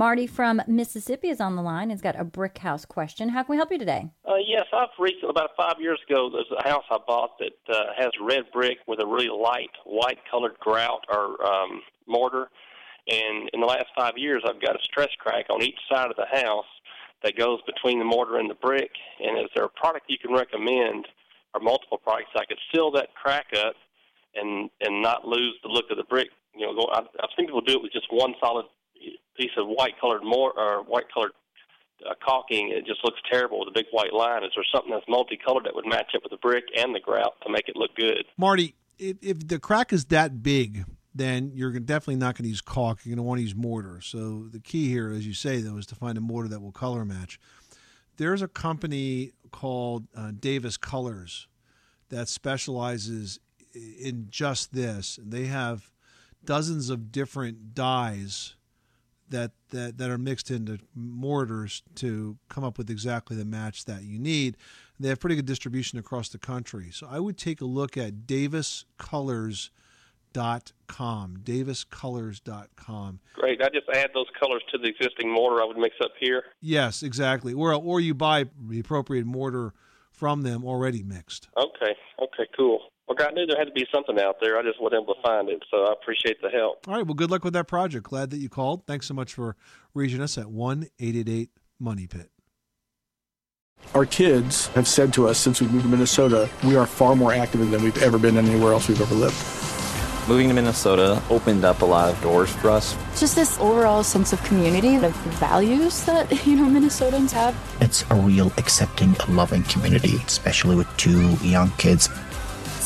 Marty from Mississippi is on the line. He's got a brick house question. How can we help you today? Uh, yes, I've recently, about five years ago, there's a house I bought that uh, has red brick with a really light white colored grout or um, mortar. And in the last five years, I've got a stress crack on each side of the house that goes between the mortar and the brick. And is there a product you can recommend, or multiple products, I could seal that crack up and and not lose the look of the brick? You know, go, I've seen people do it with just one solid piece of white colored more or white colored uh, caulking. It just looks terrible with a big white line. Is there something that's multicolored that would match up with the brick and the grout to make it look good? Marty, if, if the crack is that big, then you're definitely not going to use caulk. You're going to want to use mortar. So the key here, as you say, though, is to find a mortar that will color match. There's a company called uh, Davis Colors that specializes in just this. They have dozens of different dyes that, that that are mixed into mortars to come up with exactly the match that you need. They have pretty good distribution across the country. So I would take a look at daviscolors.com. daviscolors.com. Great. I just add those colors to the existing mortar I would mix up here. Yes, exactly. Or or you buy the appropriate mortar from them already mixed. Okay. Okay, cool. Well, I knew there had to be something out there. I just wasn't able to find it, so I appreciate the help. All right. Well, good luck with that project. Glad that you called. Thanks so much for reaching us at one eight eight eight Money Pit. Our kids have said to us since we moved to Minnesota, we are far more active than we've ever been anywhere else we've ever lived. Moving to Minnesota opened up a lot of doors for us. Just this overall sense of community, of values that, you know, Minnesotans have. It's a real accepting, loving community, especially with two young kids.